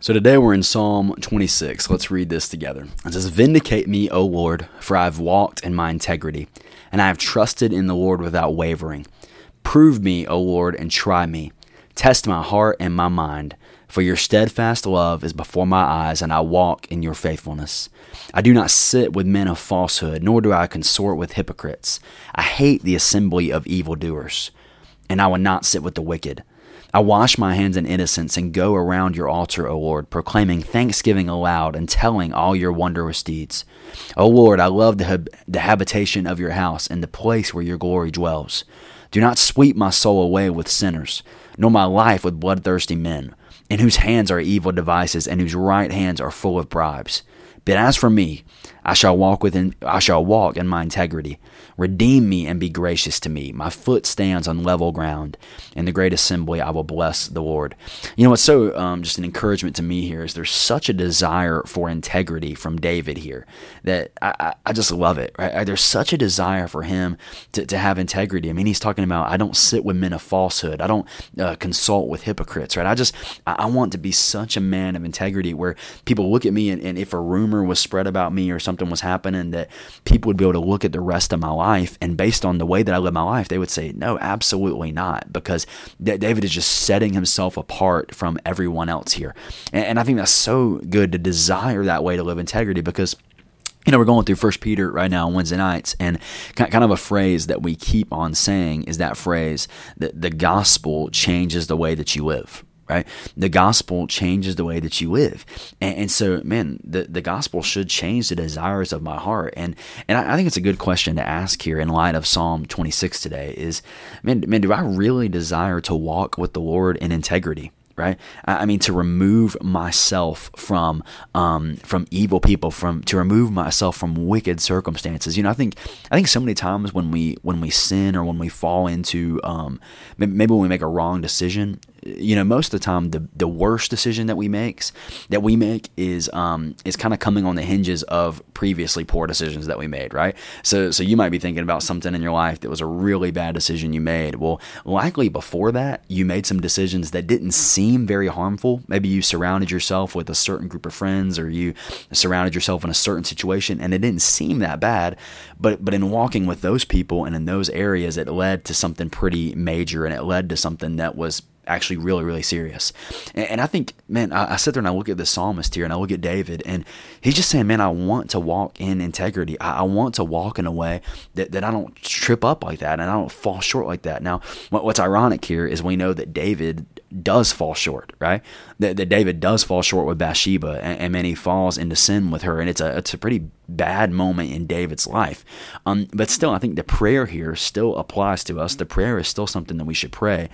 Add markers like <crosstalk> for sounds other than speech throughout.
So today we're in Psalm 26. Let's read this together. It says, Vindicate me, O Lord, for I have walked in my integrity, and I have trusted in the Lord without wavering. Prove me, O Lord, and try me. Test my heart and my mind, for your steadfast love is before my eyes, and I walk in your faithfulness. I do not sit with men of falsehood, nor do I consort with hypocrites. I hate the assembly of evildoers, and I will not sit with the wicked. I wash my hands in innocence and go around your altar, O Lord, proclaiming thanksgiving aloud and telling all your wondrous deeds. O Lord, I love the, hab- the habitation of your house and the place where your glory dwells. Do not sweep my soul away with sinners, nor my life with bloodthirsty men, in whose hands are evil devices and whose right hands are full of bribes. But as for me, I shall walk within I shall walk in my integrity. Redeem me and be gracious to me. My foot stands on level ground. In the great assembly I will bless the Lord. You know what's so um, just an encouragement to me here is there's such a desire for integrity from David here that I, I, I just love it. Right? There's such a desire for him to, to have integrity. I mean, he's talking about I don't sit with men of falsehood. I don't uh, consult with hypocrites. Right? I just I, I want to be such a man of integrity where people look at me and, and if a rumor was spread about me or something was happening that people would be able to look at the rest of my life and based on the way that I live my life, they would say, no, absolutely not, because David is just setting himself apart from everyone else here. And, and I think that's so good to desire that way to live integrity because you know, we're going through First Peter right now on Wednesday nights, and kind of a phrase that we keep on saying is that phrase that the gospel changes the way that you live, right? The gospel changes the way that you live. And, and, so, man, the, the gospel should change the desires of my heart. And and I, I, think it's a good question to ask here in light of Psalm 26 today is, man, man, do I really desire to walk with the Lord in integrity? right? I mean, to remove myself from um, from evil people, from to remove myself from wicked circumstances. You know, I think I think so many times when we when we sin or when we fall into um, maybe when we make a wrong decision, you know, most of the time, the the worst decision that we makes that we make is um is kind of coming on the hinges of previously poor decisions that we made, right? So so you might be thinking about something in your life that was a really bad decision you made. Well, likely before that, you made some decisions that didn't seem very harmful. Maybe you surrounded yourself with a certain group of friends, or you surrounded yourself in a certain situation, and it didn't seem that bad. But but in walking with those people and in those areas, it led to something pretty major, and it led to something that was actually really, really serious. And, and I think, man, I, I, sit there and I look at the psalmist here and I look at David, and he's just saying, man, I want to walk in integrity. I, I, want to walk in a way that, that I don't trip up like that and I don't fall short like that. Now, what, what's ironic here is we know that David does fall short, right? That, that David does fall short with Bathsheba, and, and then he falls into sin with her, and it's a it's a pretty bad moment in David's life. Um, but still, I think the prayer here still applies to us. The prayer is still something that we should pray,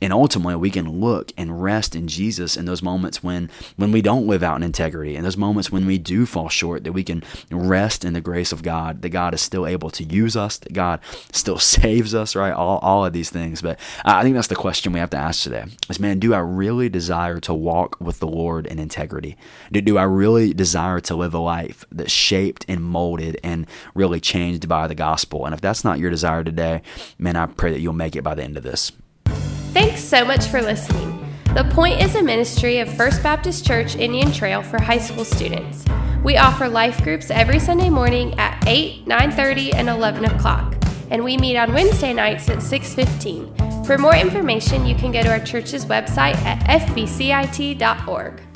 and ultimately we can look and rest in Jesus in those moments when when we don't live out in integrity, in those moments when we do fall short, that we can rest in the grace of God. That God is still able to use us. That God still <laughs> saves us. Right? All all of these things. But I think that's the question we have to ask today: Is man, do I really desire to walk with the Lord in integrity? Do, do I really desire to live a life that's shaped shaped and molded and really changed by the gospel. And if that's not your desire today, man, I pray that you'll make it by the end of this. Thanks so much for listening. The Point is a ministry of First Baptist Church Indian Trail for high school students. We offer life groups every Sunday morning at 8, 9:30, and 11 o'clock, and we meet on Wednesday nights at 6:15. For more information, you can go to our church's website at fbcit.org.